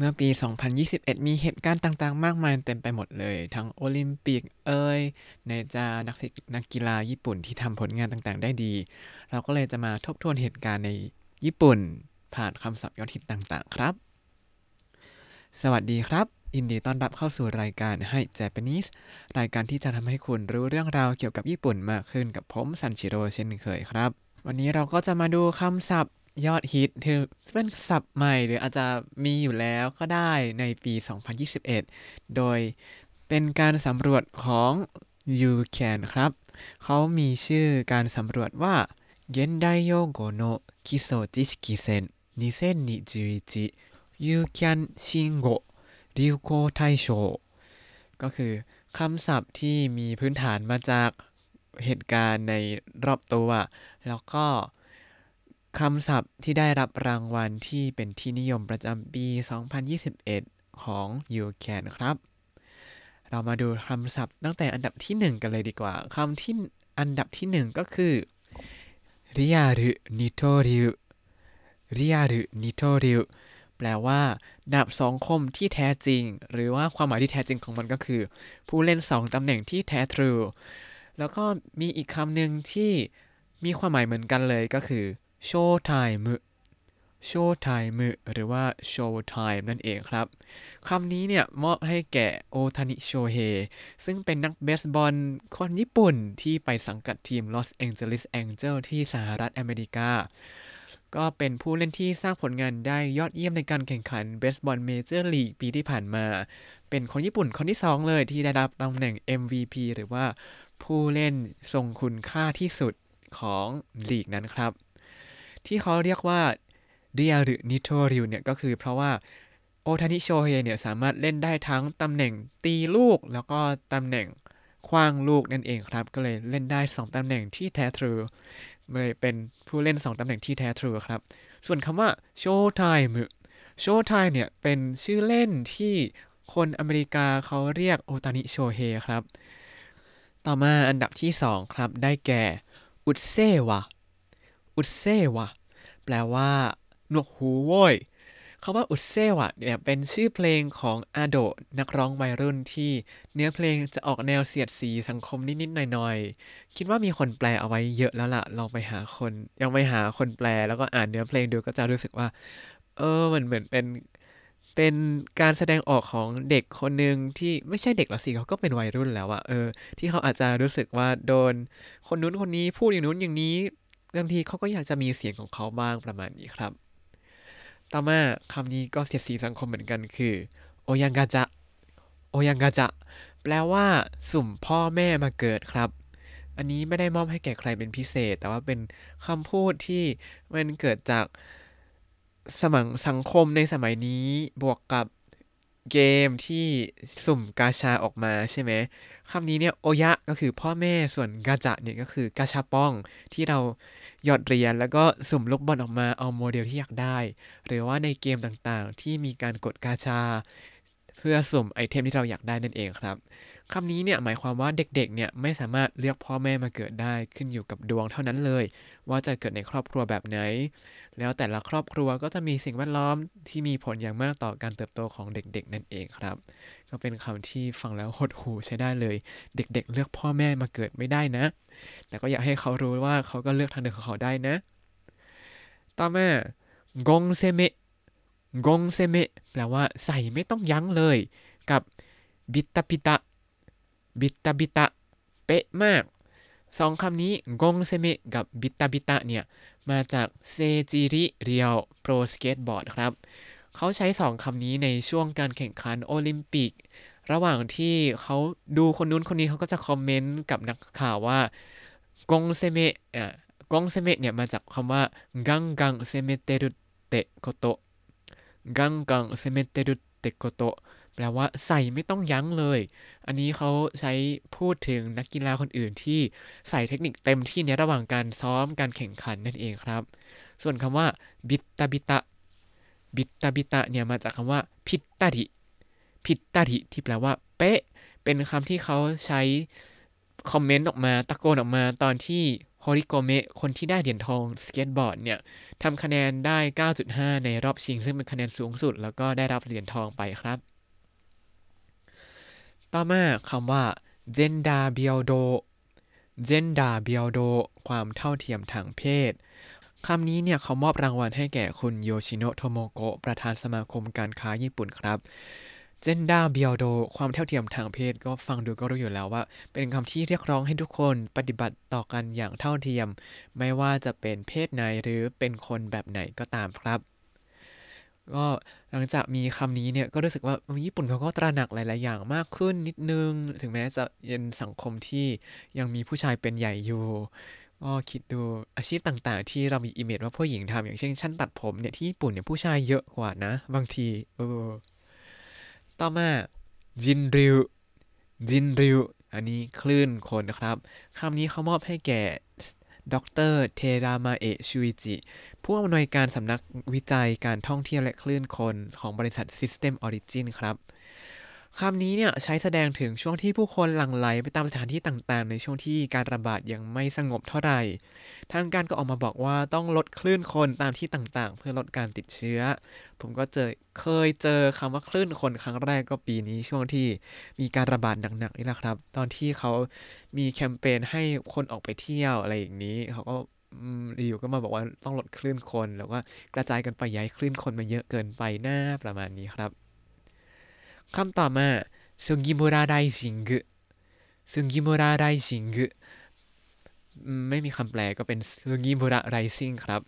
เมื่อปี 2021 มีเหตุการณ์ต่างๆ มากมายเต็มไปหมดเลย ทั้งโอลิมปิกเอย ไหนจะนักนักกีฬาญี่ปุ่นที่ทำผลงานต่างๆ ได้ดี เราก็เลยจะมาทบทวนเหตุการณ์ในญี่ปุ่น ผ่านคำศัพท์ยอดฮิตต่างๆ ครับ สวัสดีครับยินดีต้อนรับเข้าสู่รายการให้ Japanese รายการที่จะทำให้คุณรู้เรื่องราวเกี่ยวกับญี่ปุ่นมากขึ้นกับผมซันชิโร่เช่นเคยครับ วันนี้เราก็จะมาดูคำศัพท์ ยอดฮิตที่เป็นศัพท์ใหม่หรืออาจจะมีอยู่แล้วก็ได้ในปี 2021 โดยเป็นการสำรวจของ u c a n ครับ เขามีชื่อการสำรวจว่า現代用語の基礎知識戦2021 u c a n 新語流行大賞ก็คือคำศัพท์ที่มีพื้นฐานมาจากเหตุการณ์ในรอบตัว แล้วก็ คำศัพท์ที่ได้รับรางวัลที่เป็นที่นิยมประจำปี 2021 ของ u c a n ครับ เรามาดูคำศัพท์ตั้งแต่อันดับที่ 1 กันเลยดีกว่าคำที่อันดับที่ 1 ก็คือริอารุนิโตริวริอารุนิโตริวแปลว่าดาบสองคมที่แท้จริง หรือว่าความหมายที่แท้จริงของมันก็คือ ผู้เล่นสองตำแหน่งที่แท้ true แล้วก็มีอีกคำหนึ่งที่มีความหมายเหมือนกันเลยก็คือ ショータイム ショータイム หรือว่า Showtime นั่นเองครับ คำนี้เนี่ยมอบให้แก่โอตานิโชเฮ ซึ่งเป็นนักเบสบอลคนญี่ปุ่นที่ไปสังกัดทีม Los Angeles Angels ที่สหรัฐอเมริกา ก็เป็นผู้เล่นที่สร้างผลงานได้ยอดเยี่ยมในการแข่งขันเบสบอลเมเจอร์ลีกปีที่ผ่านมา เป็นคนญี่ปุ่นคนที่สองเลยที่ได้รับตำแหน่ง MVP หรือว่าผู้เล่นทรงคุณค่าที่สุดของลีกนั้นครับ ที่เขาเรียกว่าเรียหรือนิโทริวเนี่ยก็คือเพราะว่าโอทานิโชเฮเนี่ยสามารถเล่นได้ทั้งตำแหน่งตีลูก แล้วก็ตำแหน่งคว้างลูกนั่นเองครับ ก็เลยเล่นได้ 2 ตำแหน่งที่แท้ทรูเลยเป็นผู้เล่น 2 ตำแหน่งที่แท้ทรูครับ ส่วนคำว่าショータイム ショータイムเนี่ยเป็นชื่อเล่นที่คนอเมริกาเขาเรียกโอตานิโชเฮครับ ต่อมาอันดับที่ 2 ครับ ได้แก่ うっせぇわ うっせぇわ แปลว่า หนวกหูโว้ยคำว่าうっせぇわเนี่ยเป็นชื่อเพลงของอาโดนักร้องวัยรุ่นที่เนื้อเพลงจะออกแนวเสียดสีสังคมนิดๆหน่อยๆ คิดว่ามีคนแปลเอาไว้เยอะแล้วล่ะ ลองไปหาคน ยังไปหาคนแปลแล้วก็อ่านเนื้อเพลงดูก็จะรู้สึกว่า เออมันเหมือนเป็นเป็นการแสดงออกของเด็กคนหนึ่งที่ไม่ใช่เด็กหรอกสิเขาก็เป็นวัยรุ่นแล้วอะเออ ที่เขาอาจจะรู้สึกว่าโดน คนนู้นคนนี้พูดอย่างนู้นอย่างนี้ บางทีเขาก็อยากจะมีเสียงของเขาบ้างประมาณนี้ครับ ต่อมาคำนี้ก็เสียดสีสังคมเหมือนกันคือโอยังกาจะโอยังกาจะแปลว่า สุ่มพ่อแม่มาเกิดครับ อันนี้ไม่ได้มอบให้แก่ใครเป็นพิเศษ แต่ว่าเป็นคำพูดที่มันเกิดจากสมังสังคมในสมัยนี้บวกกับ เกมที่สุ่มกาชาออกมาใช่ไหมคำนี้เนี่ยโอยะก็คือพ่อแม่ส่วนกาจะเนี่ยก็คือกาชาป้องที่เราหยอดเหรียญแล้วก็สุ่มลูกบอลออกมาเอาโมเดลที่อยากได้ หรือว่าในเกมต่างๆ ที่มีการกดกาชา เพื่อสุ่มไอเทมที่เราอยากได้นั่นเองครับ คำนี้เนี่ยหมายความว่าเด็กๆเนี่ยไม่สามารถเลือกพ่อแม่มาเกิดได้ขึ้นอยู่กับดวงเท่านั้นเลย ว่าจะเกิดในครอบครัวแบบไหน แล้วแต่ละครอบครัวก็จะมีสิ่งแวดล้อมที่มีผลอย่างมากต่อการเติบโตของเด็กๆ นั่นเองครับ ก็เป็นคำที่ฟังแล้วหดหูใช้ได้เลย เด็กๆ เลือกพ่อแม่มาเกิดไม่ได้นะ แต่ก็อยากให้เขารู้ว่าเขาก็เลือกทางเดินของเขาได้นะ ต่อมากงเซเมะกงเซเมะแปลว่าใส่ไม่ต้องยั้งเลย กับビッタビタ ビッタビタเป๊ะมากสองคำนี้ゴン攻め กับ ビッタビタเนี่ย มาจากเซจิริเรียวโปรสเกตบอร์ดครับ เขาใช้สองคำนี้ในช่วงการแข่งขันโอลิมปิก ระหว่างที่เขาดูคนนู้นคนนี้เขาก็จะคอมเมนต์กับนักข่าวว่าゴン攻め อะ ゴン攻めเนี่ยมาจากคำว่าガンガン攻めてるเตโกโตกังกังเซเมเตรุเตโกโต แปลว่าใส่ไม่ต้องยั้งเลย อันนี้เขาใช้พูดถึงนักกีฬาคนอื่นที่ใส่เทคนิคเต็มที่ในระหว่างการซ้อมการแข่งขันนั่นเองครับ ส่วนคำว่าบิตตาบิตะบิตตาบิตะเนี่ยมาจากคำว่าพิตตาริพิตตาริที่แปลว่า เป๊ะ เป็นคำที่เขาใช้คอมเมนต์ออกมาตะโกนออกมาตอนที่ฮอริโกเมะคนที่ได้เหรียญทองสเก็ตบอร์ดเนี่ยทำคะแนนได้ 9.5 ในรอบชิง ซึ่งเป็นคะแนนสูงสุด แล้วก็ได้รับเหรียญทองไปครับ ต่อมาคำว่าジェンダー平等 ジェンダー平等ความเท่าเทียมทางเพศคำนี้เนี่ยเขามอบรางวัลให้แก่คุณโยชิโนะโทโมโกะประธานสมาคมการค้าญี่ปุ่นครับジェンダー平等ความเท่าเทียมทางเพศก็ฟังดูก็รู้อยู่แล้วว่า เป็นคำที่เรียกร้องให้ทุกคนปฏิบัติต่อกันอย่างเท่าเทียม ไม่ว่าจะเป็นเพศไหนหรือเป็นคนแบบไหนก็ตามครับ ก็หลังจากมีคำนี้เนี่ยก็รู้สึกว่าญี่ปุ่นเขาก็ตระหนักหลาย ๆ อย่างมากขึ้นนิดนึง ถึงแม้จะเป็นสังคมที่ยังมีผู้ชายเป็นใหญ่อยู่ก็คิดดูอาชีพต่างๆ ที่เรามีอิมเมจว่าผู้หญิงทำอย่างเช่นชั้นตัดผมเนี่ยที่ญี่ปุ่นเนี่ยผู้ชายเยอะกว่านะ บางทีเออต่อมาจินริวจินริวอันนี้คลื่นคนนะครับคำนี้เขามอบให้แก่ ดรเทรามาเอะชูอิจิ ผู้อำนวยการสำนักวิจัยการท่องเที่ยวและคลื่นคนของบริษัท System Origin ครับ คำนี้เนี่ยใช้แสดงถึงช่วงที่ผู้คนหลั่งไหลไปตามสถานที่ต่างๆ ในช่วงที่การระบาดยังไม่สงบเท่าไหร่ ทางการก็ออกมาบอกว่าต้องลดคลื่นคนตามที่ต่างๆ เพื่อลดการติดเชื้อ ผมก็เจอเคยเจอคำว่าคลื่นคนครั้งแรกก็ปีนี้ช่วงที่มีการระบาดหนักๆนี่แหละครับ ตอนที่เขามีแคมเปญให้คนออกไปเที่ยวอะไรอย่างนี้เขาก็รีวิวก็มาบอกว่าต้องลดคลื่นคน แล้วก็กระจายกันไปย้ายคลื่นคนมาเยอะเกินไปหน้าประมาณนี้ครับ คำต่อมาซึงิมุระไรซิงกุซึงิมุระไรซิงกุไม่มีคำแปลก็เป็นซึงิมุระไรซิงครับ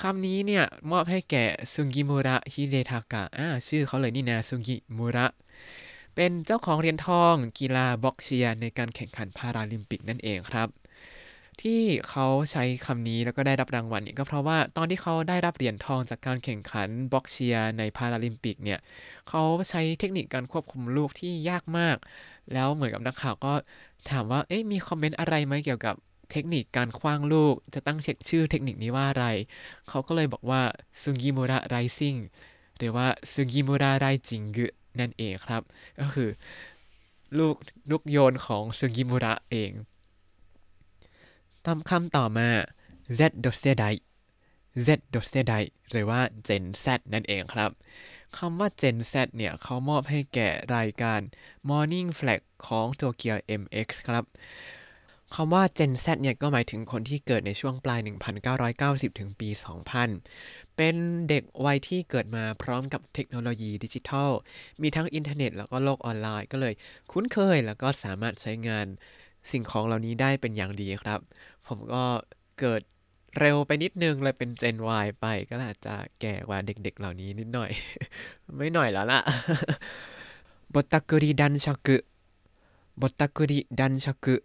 คำนี้เนี่ยมอบให้แก่ซึงิมุระฮิเดทากะอ่าชื่อเขาเลยนี่นะซึงิมุระเป็นเจ้าของเหรียญทองกีฬาบ็อกเชียในการแข่งขันพาราลิมปิกนั่นเองครับ ที่เขาใช้คำนี้แล้วก็ได้รับรางวัลเนี่ยก็เพราะว่าตอนที่เขาได้รับเหรียญทองจากการแข่งขันบ็อกเชียในพาราลิมปิกเนี่ยเขาใช้เทคนิคการควบคุมลูกที่ยากมาก แล้วเหมือนกับนักข่าวก็ถามว่าเอ๊ะมีคอมเมนต์อะไรไหมเกี่ยวกับเทคนิคการคว้างลูกจะตั้งเช็คชื่อเทคนิคนี้ว่าอะไร เขาก็เลยบอกว่าซุงิมุระไรซิงหรือว่าซุงิมุระไรจิงกุนั่นเองครับ ก็คือลูกลูกโยนของซุงิมุระเอง ตามคำต่อมา Z ดเซได Z ดเซไดหรือว่า Gen Z นั่นเองครับคำว่า Gen Z เนี่ยเขามอบให้แก่รายการ Morning Flag ของ Tokyo MX ครับคำว่า Gen Z เนี่ยก็หมายถึงคนที่เกิดในช่วงปลาย 1990 ถึงปี 2000 เป็นเด็กวัยที่เกิดมาพร้อมกับเทคโนโลยีดิจิทัล มีทั้งอินเทอร์เน็ตแล้วก็โลกออนไลน์ก็เลยคุ้นเคยแล้วก็สามารถใช้งาน สิ่งของเหล่านี้ได้เป็นอย่างดีครับ ผมก็เกิดเร็วไปนิดนึงเลยเป็น Gen Y ไปก็อาจจะแก่กว่าเด็กๆ เหล่านี้นิดหน่อย ไม่หน่อยแล้วล่ะぼったくり男爵 ぼったくり男爵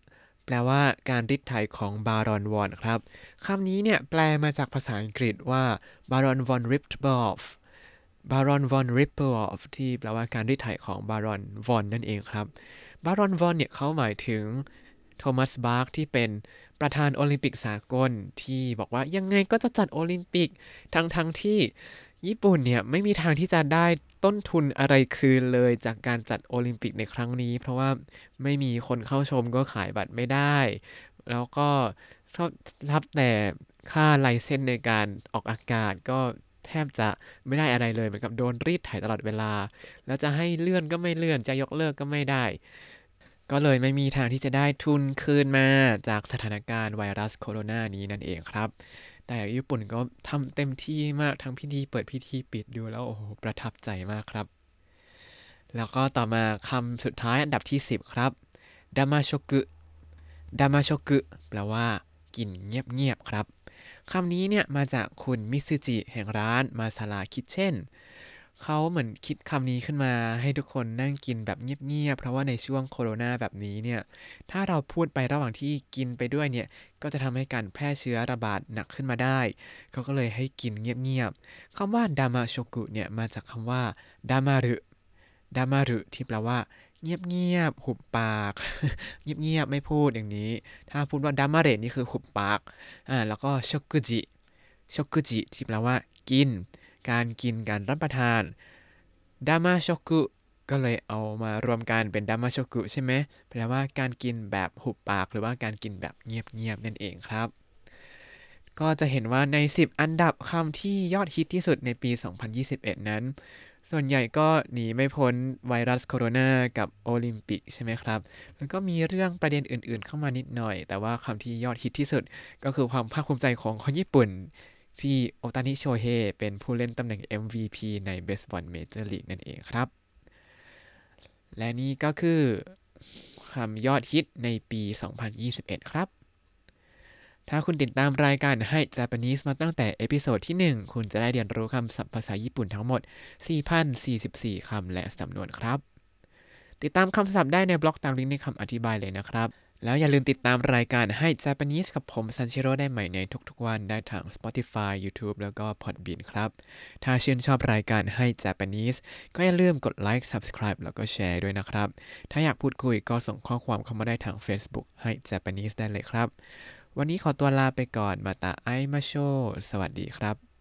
แปลว่าการรีดไถของ Baron Von ครับคำนี้เนี่ยแปลมาจากภาษาอังกฤษว่า Baron Von Ripper-off Baron Von Ripper-off ที่แปลว่าการรีดไถของ Baron Von นั่นเองครับ Baron Von เนี่ยเขาหมายถึง โทมัสบาร์กที่เป็นประธานโอลิมปิกสากลที่บอกว่ายังไงก็จะจัดโอลิมปิกทั้งทั้งที่ญี่ปุ่นเนี่ยไม่มีทางที่จะได้ต้นทุนอะไรคืนเลยจากการจัดโอลิมปิกในครั้งนี้ เพราะว่าไม่มีคนเข้าชมก็ขายบัตรไม่ได้ แล้วก็รับแต่ค่าไลเซนในการออกอากาศก็แทบจะไม่ได้อะไรเลยเหมือนกับโดนรีดถ่ายตลอดเวลา แล้วจะให้เลื่อนก็ไม่เลื่อนจะยกเลิกก็ไม่ได้ ก็เลยไม่มีทางที่จะได้ทุนคืนมาจากสถานการณ์ไวรัสโคโรนานี้นั่นเองครับ แต่ญี่ปุ่นก็ทำเต็มที่มากทั้งพิธีเปิดพิธีปิดดูแล้วโอ้โหประทับใจมากครับ แล้วก็ต่อมาคำสุดท้ายอันดับที่ 10 ครับดามาโชกุดามาโชกุแปลว่า กินเงียบๆครับคำนี้เนี่ยมาจากคุณมิซุจิแห่งร้านมาซาลาคิเช่น เขาเหมือนคิดคำนี้ขึ้นมาให้ทุกคนนั่งกินแบบเงียบๆ เพราะว่าในช่วงโควิดแบบนี้เนี่ย ถ้าเราพูดไประหว่างที่กินไปด้วยเนี่ย ก็จะทำให้การแพร่เชื้อระบาดหนักขึ้นมาได้ เขาก็เลยให้กินเงียบๆคำว่าดามาโชกุเนี่ยมาจากคำว่าดามารุดามารุที่แปลว่า เงียบๆหุบปาก เงียบๆไม่พูดอย่างนี้ ถ้าพูดว่าดามาเรนี่คือหุบปากอ่าแล้วก็โชกุจิโชกุจิที่แปลว่ากิน การกินการรับประทานดามาชกุก็เลยเอามารวมกันเป็นดัมมาโชกุใช่ไหมแปลว่าการกินแบบหุบปากหรือว่าการกินแบบเงียบๆนั่นเองครับ ก็จะเห็นว่าใน 10 อันดับคำที่ยอดฮิตที่สุดในปี 2021 นั้น ส่วนใหญ่ก็หนีไม่พ้นไวรัสโคโรนากับโอลิมปิกใช่ไหมครับ แล้วก็มีเรื่องประเด็นอื่นๆเข้ามานิดหน่อย แต่ว่าคำที่ยอดฮิตที่สุด ก็คือความภาคภูมิใจของคนญี่ปุ่น ที่โอตานิโชเฮเป็นผู้เล่นตำแหน่ง MVP ในเบสบอลเมเจอร์ลีกนั่นเองครับ และนี่ก็คือคำยอดฮิตในปี 2021 ครับ ถ้าคุณติดตามรายการให้ Japanese มาตั้งแต่ episode ที่ 1 คุณจะได้เรียนรู้คำศัพท์ภาษาญี่ปุ่นทั้งหมด 4,044 คำและสำนวนครับ ติดตามคำศัพท์ได้ในบล็อกตามลิงก์ในคำอธิบายเลยนะครับ แล้วอย่าลืมติดตามรายการให้ Japanese กับผมซันชิโร่ได้ใหม่ในทุกๆวันได้ทาง Spotify YouTube แล้วก็ Podbean ครับ ถ้าชื่นชอบรายการให้ Japanese ก็อย่าลืมกดไลค์ Subscribe แล้วก็แชร์ด้วยนะครับ ถ้าอยากพูดคุยก็ส่งข้อความเข้ามาได้ทาง Facebook ให้ Japanese ได้เลยครับ วันนี้ขอตัวลาไปก่อนมาตาไอมาโช สวัสดีครับ